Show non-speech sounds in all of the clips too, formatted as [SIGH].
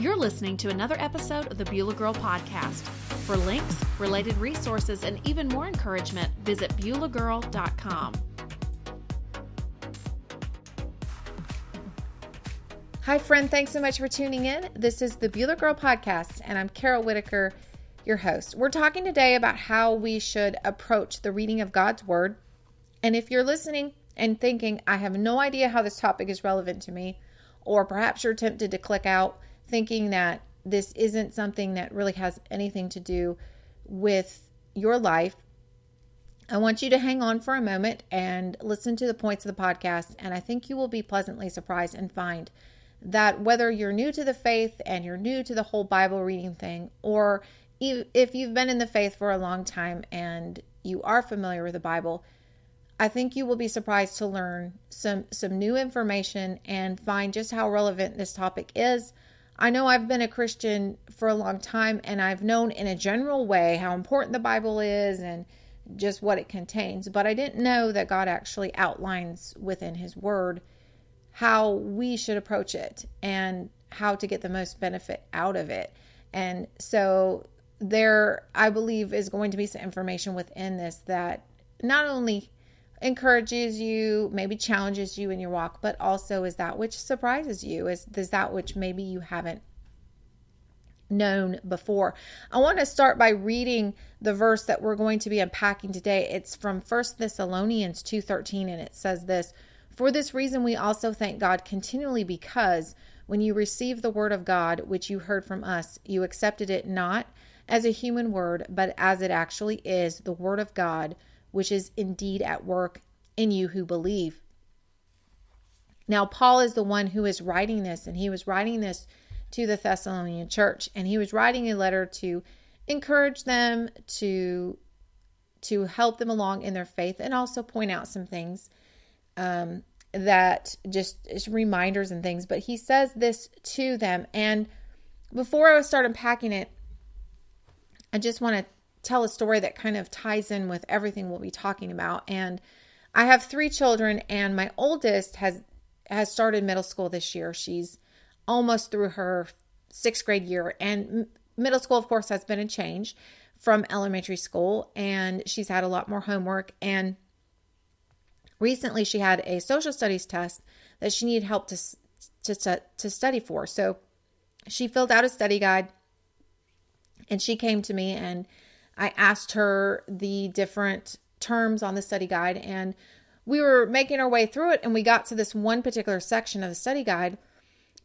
You're listening to another episode of the Beulah Girl Podcast. For links, related resources, and even more encouragement, visit BeulahGirl.com. Hi, friend. Thanks so much for tuning in. This is the Beulah Girl Podcast, and I'm Carol Whitaker, your host. We're talking today about how we should approach the reading of God's Word. And if you're listening and thinking, I have no idea how this topic is relevant to me, or perhaps you're tempted to click out thinking that this isn't something that really has anything to do with your life, I want you to hang on for a moment and listen to the points of the podcast. And I think you will be pleasantly surprised and find that whether you're new to the faith and you're new to the whole Bible reading thing, or if you've been in the faith for a long time and you are familiar with the Bible, I think you will be surprised to learn some some new information and find just how relevant this topic is. I know I've been a Christian for a long time and I've known in a general way how important the Bible is and just what it contains, but I didn't know that God actually outlines within his word how we should approach it and how to get the most benefit out of it. And so there I believe is going to be some information within this that not only encourages you, maybe challenges you in your walk, but also is that which surprises you, is, is that which maybe you haven't known before. I want to start by reading the verse that we're going to be unpacking today. It's from First Thessalonians 2:13 and it says this, for this reason, we also thank God continually because when you received the word of God, which you heard from us, you accepted it not as a human word, but as it actually is the word of God, which is indeed at work in you who believe. Now, Paul is the one who is writing this, and he was writing this to the Thessalonian church, and he was writing a letter to encourage them to to help them along in their faith and also point out some things um, that just reminders and things. But he says this to them. And before I start unpacking it, I just want to tell a story that kind of ties in with everything we'll be talking about. And I have three children, and my oldest has has started middle school this year. She's almost through her sixth grade year, and middle school, of course, has been a change from elementary school, and she's had a lot more homework and recently she had a social studies test that she needed help to, to, to study for. So she filled out a study guide and she came to me and I asked her the different terms on the study guide and we were making our way through it and we got to this one particular section of the study guide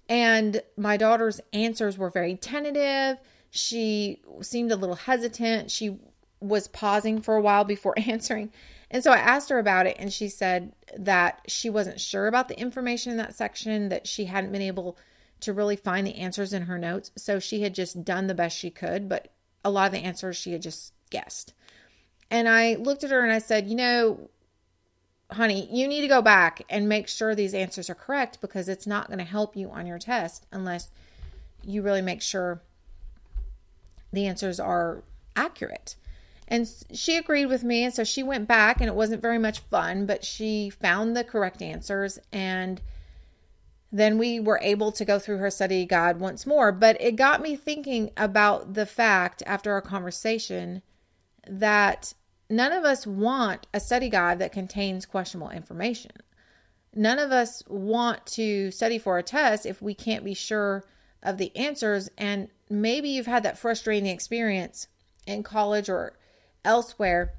and my daughter's answers were very tentative. She seemed a little hesitant. She was pausing for a while before [LAUGHS] answering. And so I asked her about it, and she said that she wasn't sure about the information in that section, that she hadn't been able to really find the answers in her notes. So she had just done the best she could, but a lot of the answers she had just guessed. And I looked at her and I said, You know, honey, you need to go back and make sure these answers are correct because it's not going to help you on your test unless you really make sure the answers are accurate. And she agreed with me. And so she went back, and it wasn't very much fun, but she found the correct answers. And then we were able to go through her study guide once more. But it got me thinking about the fact after our conversation that none of us want a study guide that contains questionable information. None of us want to study for a test if we can't be sure of the answers. And maybe you've had that frustrating experience in college or elsewhere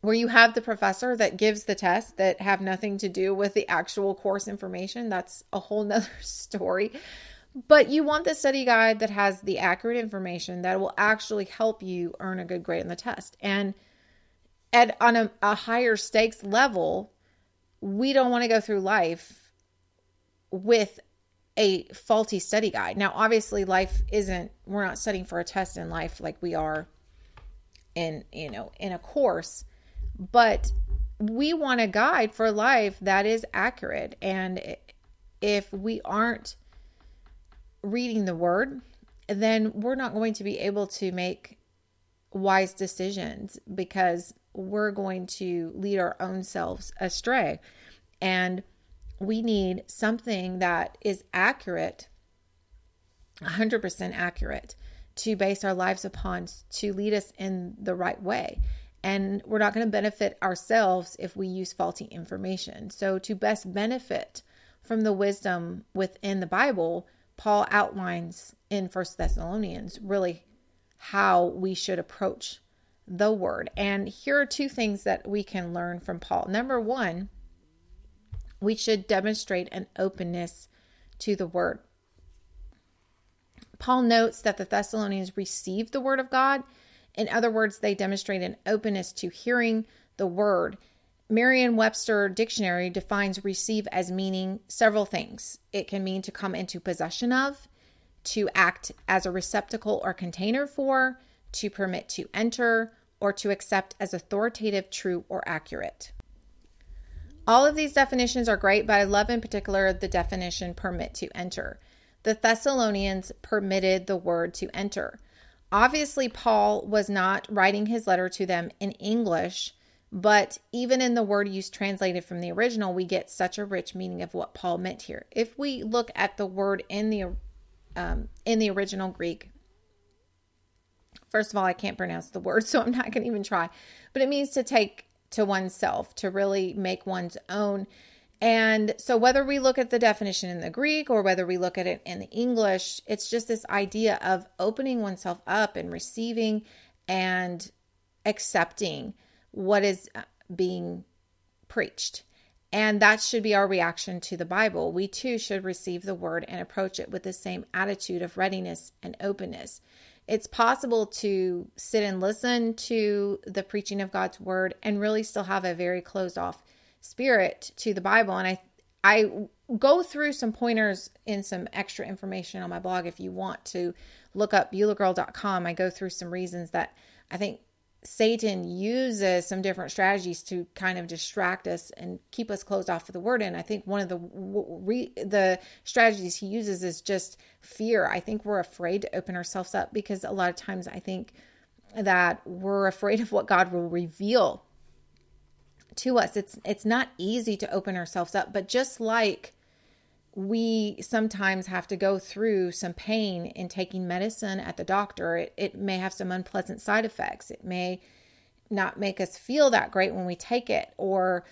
where you have the professor that gives the tests that have nothing to do with the actual course information. That's a whole nother [LAUGHS] story. But you want the study guide that has the accurate information that will actually help you earn a good grade on the test. And at on a, a higher stakes level, we don't want to go through life with a faulty study guide. Now, obviously, life isn't, we're not studying for a test in life like we are in you know in a course but we want a guide for life that is accurate and if we aren't reading the word then we're not going to be able to make wise decisions because we're going to lead our own selves astray and we need something that is accurate 100% accurate to base our lives upon to lead us in the right way. And we're not going to benefit ourselves if we use faulty information. So, to best benefit from the wisdom within the Bible, Paul outlines in First Thessalonians really how we should approach the word. And here are two things that we can learn from Paul. Number one, we should demonstrate an openness to the word. Paul notes that the Thessalonians received the word of God. In other words, they demonstrate an openness to hearing the word. Merriam Webster Dictionary defines receive as meaning several things. It can mean to come into possession of, to act as a receptacle or container for, to permit to enter, or to accept as authoritative, true, or accurate. All of these definitions are great, but I love in particular the definition permit to enter. The Thessalonians permitted the word to enter. Obviously, Paul was not writing his letter to them in English, but even in the word used translated from the original, we get such a rich meaning of what Paul meant here. If we look at the word in the um, in the original Greek, first of all, I can't pronounce the word, [LAUGHS] so I'm not going to even try. But it means to take to oneself, to really make one's own. And so, whether we look at the definition in the Greek or whether we look at it in the English, it's just this idea of opening oneself up and receiving and accepting what is uh, being preached. And that should be our reaction to the Bible. We too should receive the word and approach it with the same attitude of readiness and openness. It's possible to sit and listen to the preaching of God's word and really still have a very closed off spirit to the Bible. And I I go through some pointers in some extra information on my blog if you want to look up beulahgirl.com. I go through some reasons that I think Satan uses some different strategies to kind of distract us and keep us closed off of the word. And I think one of the re, the strategies he uses is just fear. I think we're afraid to open ourselves up because a lot of times I think that we're afraid of what God will reveal to us. It's it's not easy to open ourselves up, but just like we sometimes have to go through some pain in taking medicine at the doctor. It, it may have some unpleasant side effects. It may not make us feel that great when we take it, or,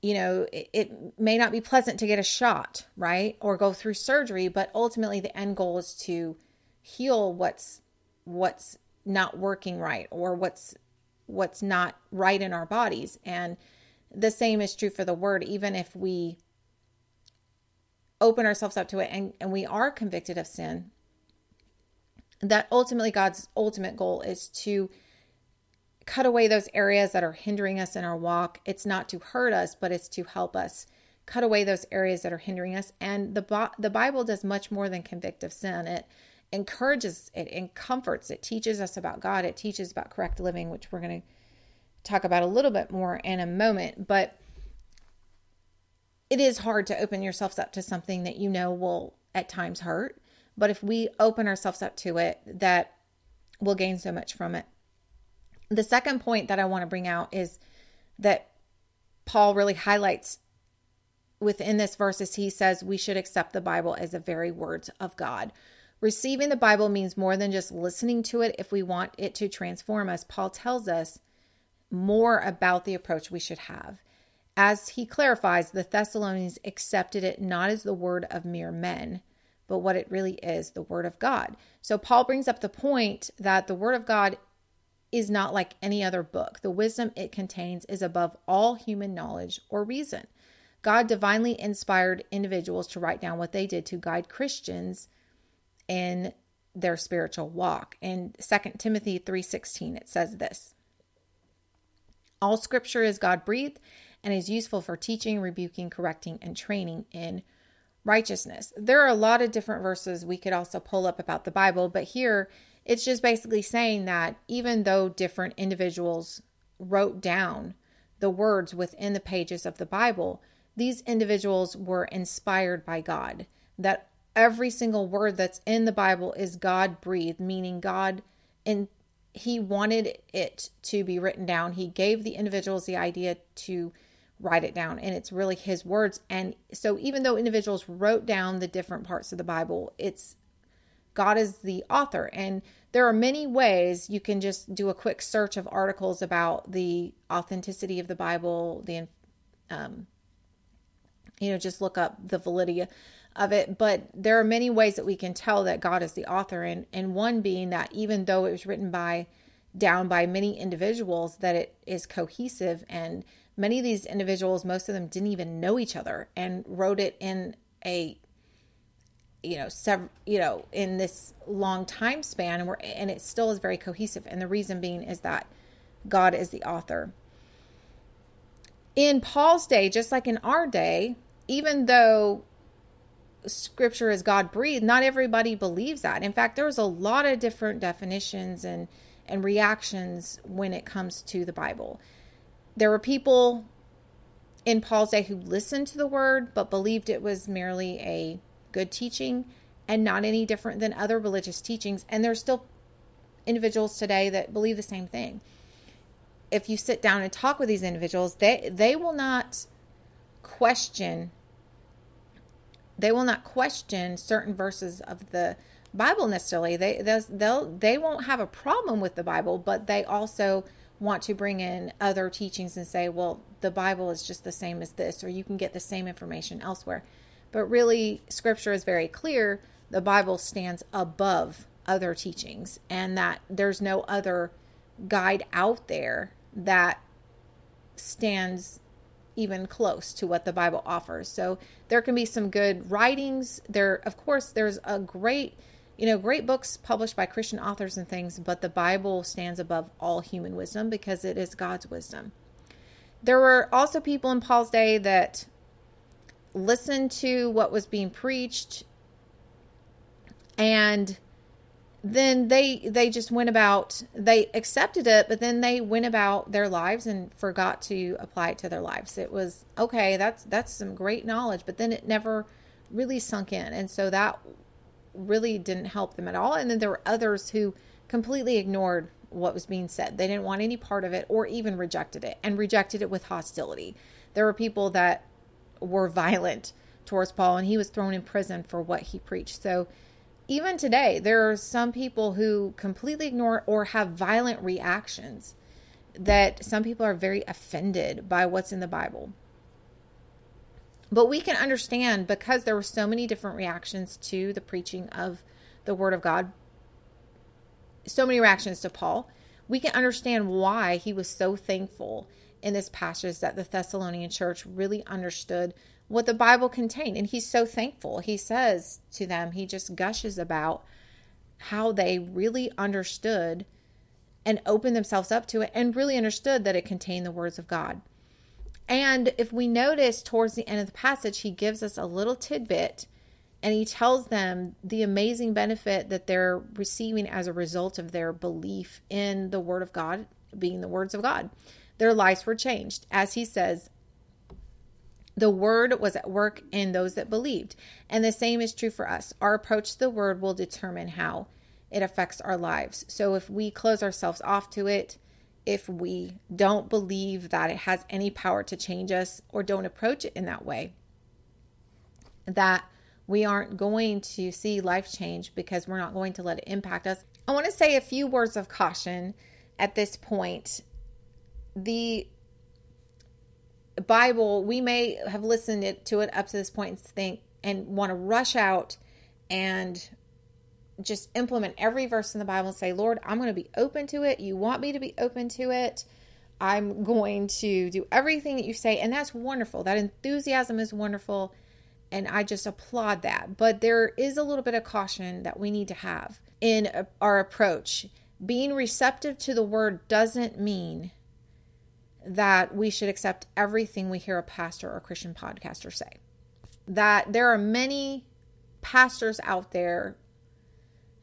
you know, it, it may not be pleasant to get a shot, right? Or go through surgery, but ultimately the end goal is to heal what's what's not working right or what's what's not right in our bodies and the same is true for the word even if we open ourselves up to it and, and we are convicted of sin, that ultimately God's ultimate goal is to cut away those areas that are hindering us in our walk. It's not to hurt us, but it's to help us cut away those areas that are hindering us. And the the Bible does much more than convict of sin. It encourages it and comforts. It teaches us about God. It teaches about correct living, which we're going to talk about a little bit more in a moment. But it is hard to open yourselves up to something that you know will at times hurt. But if we open ourselves up to it, that we'll gain so much from it. The second point that I want to bring out is that Paul really highlights within this verse is he says we should accept the Bible as the very words of God. Receiving the Bible means more than just listening to it if we want it to transform us. Paul tells us more about the approach we should have. As he clarifies, the Thessalonians accepted it not as the word of mere men, but what it really is the word of God. So Paul brings up the point that the word of God is not like any other book. The wisdom it contains is above all human knowledge or reason. God divinely inspired individuals to write down what they did to guide Christians in their spiritual walk. In 2 Timothy 3:16 it says this. All scripture is God breathed and is useful for teaching, rebuking, correcting, and training in righteousness. There are a lot of different verses we could also pull up about the Bible, but here it's just basically saying that even though different individuals wrote down the words within the pages of the Bible, these individuals were inspired by God. That every single word that's in the Bible is God breathed, meaning God and he wanted it to be written down. He gave the individuals the idea to write it down and it's really his words and so even though individuals wrote down the different parts of the bible it's God is the author. And there are many ways you can just do a quick search of articles about the authenticity of the Bible, the um, you know, just look up the validity of it. But there are many ways that we can tell that God is the author, and and one being that even though it was written by down by many individuals, that it is cohesive, and many of these individuals, most of them didn't even know each other, and wrote it in a you know several you know in this long time span and we're and it still is very cohesive and the reason being is that god is the author in paul's day just like in our day even though scripture is god breathed not everybody believes that in fact there's a lot of different definitions and and reactions when it comes to the bible there were people in paul's day who listened to the word but believed it was merely a good teaching and not any different than other religious teachings. And there's still individuals today that believe the same thing. If you sit down and talk with these individuals, they they will not question they will not question certain verses of the Bible necessarily. They they'll they won't have a problem with the Bible, but they also want to bring in other teachings and say, well, the Bible is just the same as this, or you can get the same information elsewhere. But really, scripture is very clear. The Bible stands above other teachings, and that there's no other guide out there that stands even close to what the Bible offers. So there can be some good writings. There, of course, there's a great, you know, great books published by Christian authors and things, but the Bible stands above all human wisdom because it is God's wisdom. There were also people in Paul's day that listened to what was being preached and then they they just went about they accepted it but then they went about their lives and forgot to apply it to their lives. It was okay that's that's some great knowledge but then it never really sunk in. And so that really didn't help them at all. And then there were others who completely ignored what was being said. They didn't want any part of it or even rejected it and rejected it with hostility. There were people that were violent towards Paul, and he was thrown in prison for what he preached. So, even today, there are some people who completely ignore or have violent reactions that some people are very offended by what's in the Bible. But we can understand because there were so many different reactions to the preaching of the Word of God, so many reactions to Paul, we can understand why he was so thankful in this passage that the Thessalonian church really understood what the Bible contained. And he's so thankful. He says to them, he just gushes about how they really understood and opened themselves up to it and really understood that it contained the words of God. And if we notice towards the end of the passage, he gives us a little tidbit and he tells them the amazing benefit that they're receiving as a result of their belief in the Word of God being the words of God their lives were changed. As he says, the word was at work in those that believed. And the same is true for us. Our approach to the word will determine how it affects our lives. So if we close ourselves off to it, if we don't believe that it has any power to change us or don't approach it in that way, that we aren't going to see life change because we're not going to let it impact us. I want to say a few words of caution at this point the Bible, we may have listened to it up to this point and think and want to rush out and just implement every verse in the Bible and say, Lord, I'm going to be open to it. You want me to be open to it. I'm going to do everything that you say. And that's wonderful. That enthusiasm is wonderful. And I just applaud that. But there is a little bit of caution that we need to have in our approach. Being receptive to the word doesn't mean that we should accept everything we hear a pastor or Christian podcaster say. That there are many pastors out there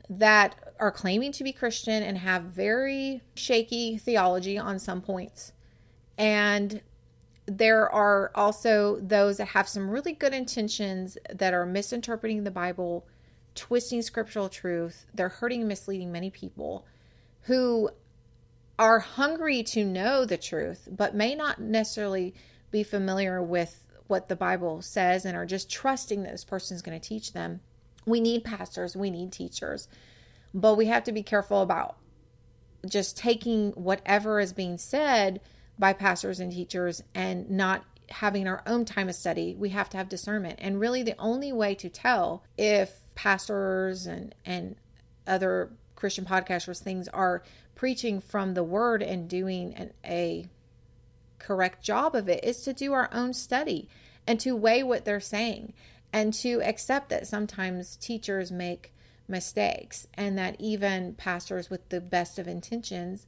that are claiming to be Christian and have very shaky theology on some points. And there are also those that have some really good intentions that are misinterpreting the Bible, twisting scriptural truth. They're hurting and misleading many people who are hungry to know the truth, but may not necessarily be familiar with what the Bible says and are just trusting that this person is going to teach them We need pastors, we need teachers, but we have to be careful about just taking whatever is being said by pastors and teachers and not having our own time of study. We have to have discernment. And really the only way to tell if pastors and and other Christian podcasters things are preaching from the word and doing an, a correct job of it is to do our own study and to weigh what they're saying and to accept that sometimes teachers make mistakes and that even pastors with the best of intentions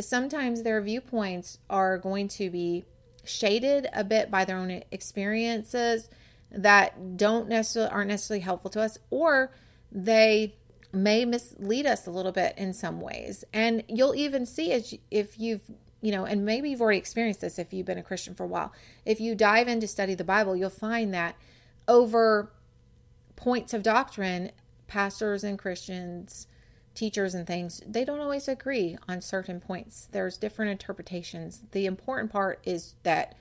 sometimes their viewpoints are going to be shaded a bit by their own experiences that don't necessarily aren't necessarily helpful to us or they may mislead us a little bit in some ways. And you'll even see as if you've you know and maybe you've already experienced this if you've been a christian for a while. If you dive in to study the bible you'll find that over points of doctrine pastors and christians teachers and things they don't always agree on certain points. There's different interpretations. The important part is that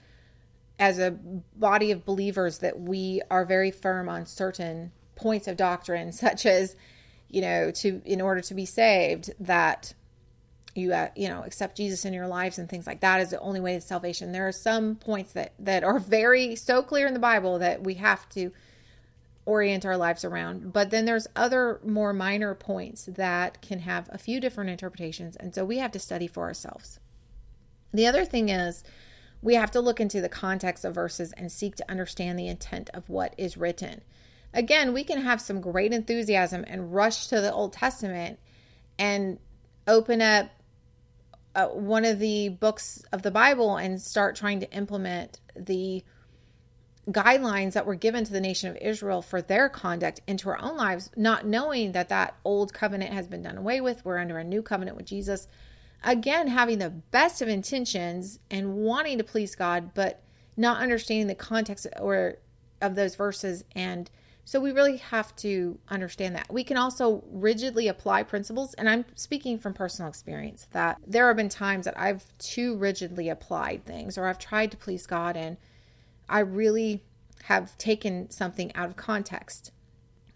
as a body of believers that we are very firm on certain points of doctrine [LAUGHS] such as you know to in order to be saved that you uh, you know accept Jesus in your lives and things like that is the only way to salvation. There are some points that that are very so clear in the bible that we have to orient our lives around. But then there's other more minor points that can have a few different interpretations and so we have to study for ourselves. The other thing is we have to look into the context of verses and seek to understand the intent of what is written. Again, we can have some great enthusiasm and rush to the Old Testament and open up uh, one of the books of the Bible and start trying to implement the guidelines that were given to the nation of Israel for their conduct into our own lives, not knowing that that old covenant has been done away with. We're under a new covenant with Jesus again having the best of intentions and wanting to please God, but not understanding the context or of those verses and so we really have to understand that. We can also rigidly apply principles, and I'm speaking from personal experience that there have been times that I've too rigidly applied things or I've tried to please God and I really have taken something out of context.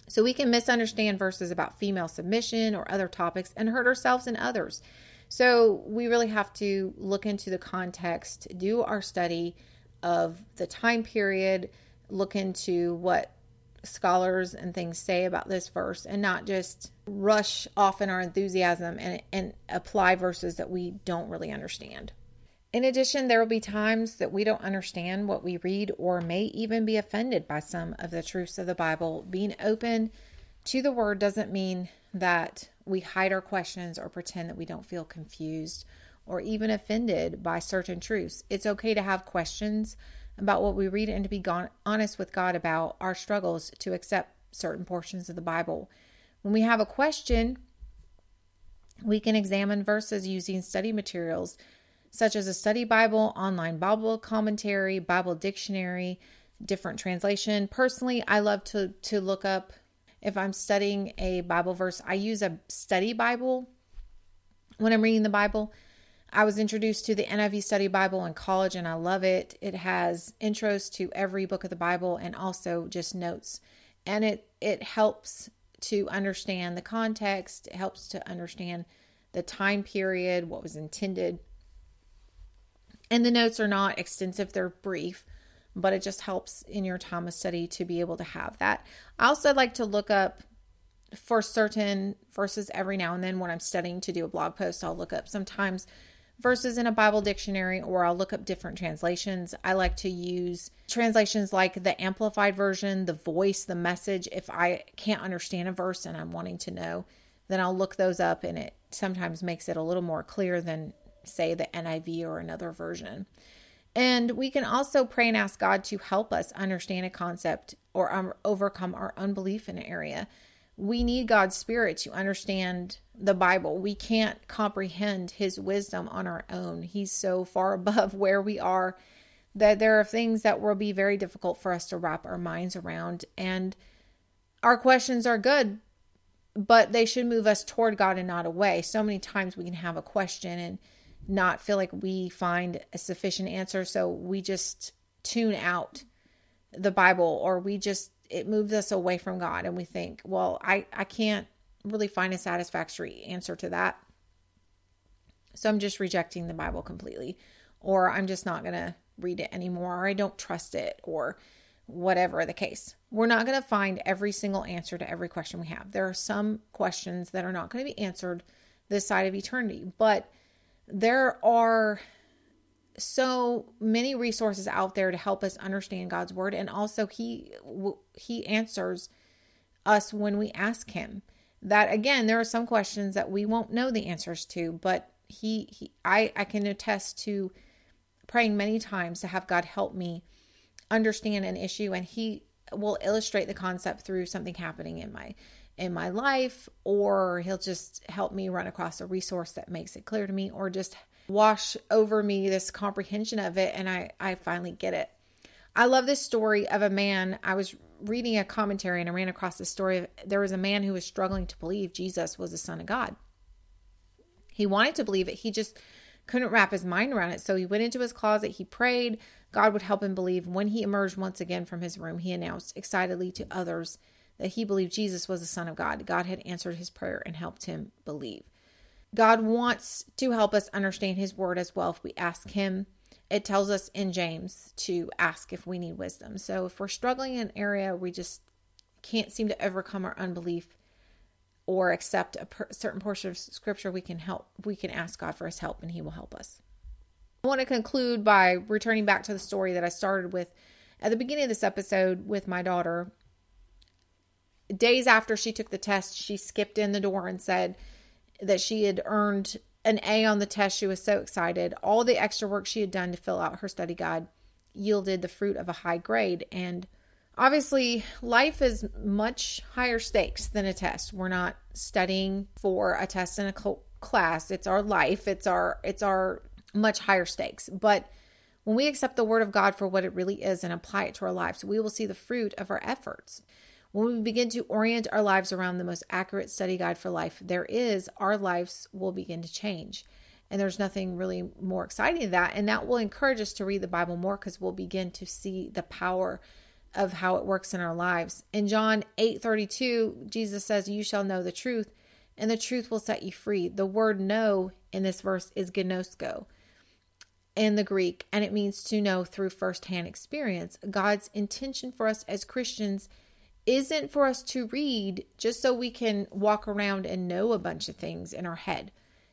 So we can misunderstand verses about female submission or other topics and hurt ourselves and others. So we really have to look into the context, do our study of the time period, look into what scholars and things say about this verse and not just rush off in our enthusiasm and, and apply verses that we don't really understand. In addition, there will be times that we don't understand what we read or may even be offended by some of the truths of the Bible. Being open to the word doesn't mean that we hide our questions or pretend that we don't feel confused or even offended by certain truths. It's okay to have questions about what we read and to be honest with God about our struggles to accept certain portions of the Bible. When we have a question, we can examine verses using study materials such as a study Bible, online Bible commentary, Bible dictionary, different translation. Personally, I love to to look up if I'm studying a Bible verse, I use a study Bible when I'm reading the Bible. I was introduced to the NIV Study Bible in college and I love it. It has intros to every book of the Bible and also just notes. And it it helps to understand the context, it helps to understand the time period, what was intended. And the notes are not extensive, they're brief but it just helps in your time of study to be able to have that. I also like to look up for certain verses every now and then when I'm studying to do a blog post. I'll look up sometimes verses in a Bible dictionary or I'll look up different translations. I like to use translations like the Amplified Version, the voice, the message. If I can't understand a verse and I'm wanting to know, then I'll look those up and it sometimes makes it a little more clear than, say, the NIV or another version. And we can also pray and ask God to help us understand a concept or um, overcome our unbelief in an area. We need God's Spirit to understand the Bible. We can't comprehend His wisdom on our own. He's so far [LAUGHS] above where we are that there are things that will be very difficult for us to wrap our minds around. And our questions are good, but they should move us toward God and not away. So many times we can have a question and not feel like we find a sufficient answer. So we just tune out the Bible or we just it moves us away from God and we think, well, I, I can't really find a satisfactory answer to that. So I'm just rejecting the Bible completely, or I'm just not going to read it anymore, or I don't trust it, or whatever the case. We're not going to find every single answer to every question we have. There are some questions that are not going to be answered this side of eternity, but there are so many resources out there to help us understand God's word and also he he answers us when we ask him. That again, there are some questions that we won't know the answers to, but he, he I I can attest to praying many times to have God help me understand an issue and he will illustrate the concept through something happening in my in my life or he'll just help me run across a resource that makes it clear to me or just wash over me this comprehension of it and I I finally get it. I love this story of a man. I was reading a commentary and I ran across this story of there was a man who was struggling to believe Jesus was the son of God. He wanted to believe it. He just couldn't wrap his mind around it. So he went into his closet, he prayed, God would help him believe. When he emerged once again from his room, he announced excitedly to others that he believed Jesus was the son of God. God had answered his prayer and helped him believe. God wants to help us understand his word as well if we ask him. It tells us in James to ask if we need wisdom. So if we're struggling in an area we just can't seem to overcome our unbelief or accept a per- certain portion of scripture, we can help. We can ask God for his help and he will help us. I want to conclude by returning back to the story that I started with at the beginning of this episode with my daughter. Days after she took the test, she skipped in the door and said, that she had earned an A on the test. She was so excited. All the extra work she had done to fill out her study guide yielded the fruit of a high grade. And obviously, life is much higher stakes than a test. We're not studying for a test in a cl- class. It's our life. It's our it's our much higher stakes. But when we accept the word of God for what it really is and apply it to our lives, we will see the fruit of our efforts. When we begin to orient our lives around the most accurate study guide for life there is, our lives will begin to change. And there's nothing really more exciting than that. And that will encourage us to read the Bible more because we'll begin to see the power of how it works in our lives. In John 8 32, Jesus says, You shall know the truth, and the truth will set you free. The word know in this verse is gnosko in the Greek, and it means to know through firsthand experience. God's intention for us as Christians isn't for us to read just so we can walk around and know a bunch of things in our head.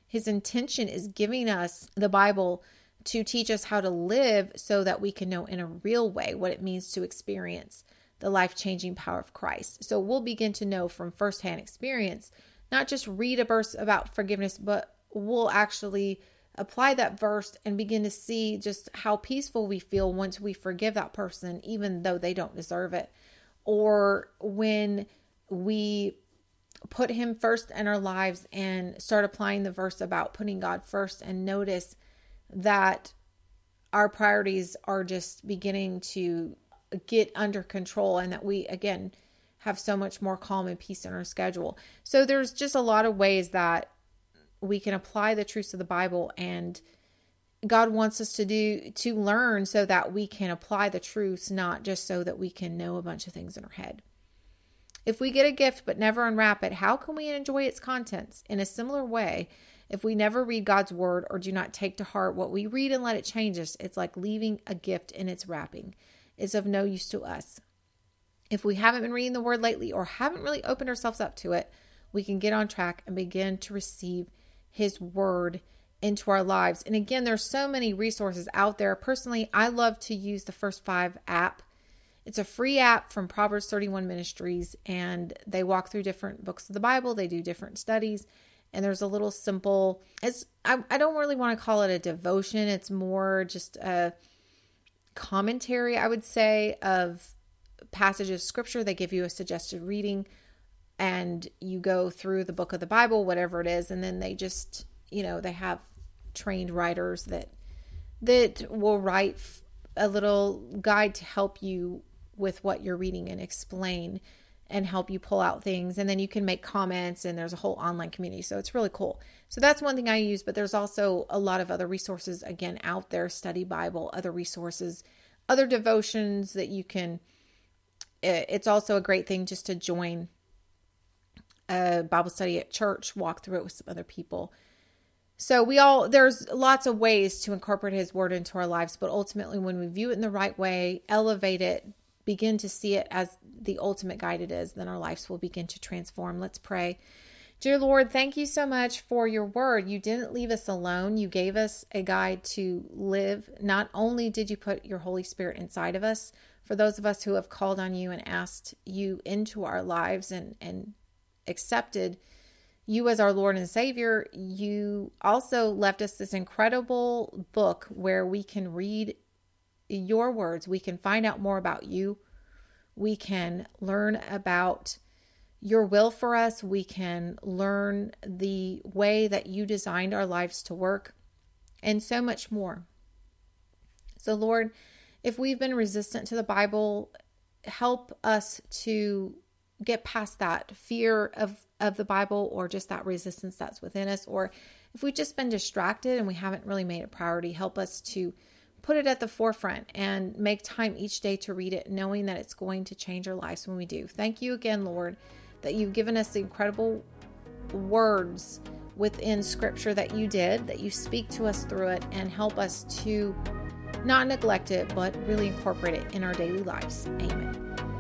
His intention is giving us the Bible to teach us how to live so that we can know in a real way what it means to experience the life changing power of Christ. So we'll begin to know from firsthand experience, not just read a verse about forgiveness, but we'll actually apply that verse and begin to see just how peaceful we feel once we forgive that person, even though they don't deserve it or when we put him first in our lives and start applying the verse about putting God first and notice that our priorities are just beginning to get under control and that we again have so much more calm and peace in our schedule. So there's just a lot of ways that we can apply the truths of the Bible and God wants us to do to learn so that we can apply the truths, not just so that we can know a bunch of things in our head. If we get a gift but never unwrap it, how can we enjoy its contents? In a similar way, if we never read God's word or do not take to heart what we read and let it change us, it's like leaving a gift in its wrapping. It's of no use to us. If we haven't been reading the word lately or haven't really opened ourselves up to it, we can get on track and begin to receive his word into our lives. And again, there's so many resources out there. Personally, I love to use the First Five app. It's a free app from Proverbs 31 Ministries, and they walk through different books of the Bible. They do different studies, and there's a little simple. It's I, I don't really want to call it a devotion. It's more just a commentary, I would say, of passages of scripture. They give you a suggested reading, and you go through the book of the Bible, whatever it is, and then they just you know they have trained writers that that will write a little guide to help you with what you're reading and explain and help you pull out things. And then you can make comments and there's a whole online community. So it's really cool. So that's one thing i use but there's also a lot of other resources again out there. Study bible other resources other devotions that you can it's also a great thing just to join a Bible study at church, walk through it with some other people. So we all there's lots of ways to incorporate his word into our lives, but ultimately when we view it in the right way, elevate it, begin to see it as the ultimate guide it is, then our lives will begin to transform. Let's pray. Dear Lord, thank you so much for your word. You didn't leave us alone. You gave us a guide to live. Not only did you put your Holy Spirit inside of us, for those of us who have called on you and asked you into our lives and, and accepted you as our Lord and Savior, you also left us this incredible book where we can read your words. We can find out more about you. We can learn about your will for us. We can learn the way that you designed our lives to work and so much more. So, Lord, if we've been resistant to the Bible, help us to get past that fear of of the Bible or just that resistance that's within us or if we've just been distracted and we haven't really made it priority, help us to put it at the forefront and make time each day to read it, knowing that it's going to change our lives when we do. Thank you again, Lord, that you've given us the incredible words within scripture that you did, that you speak to us through it and help us to not neglect it, but really incorporate it in our daily lives. Amen.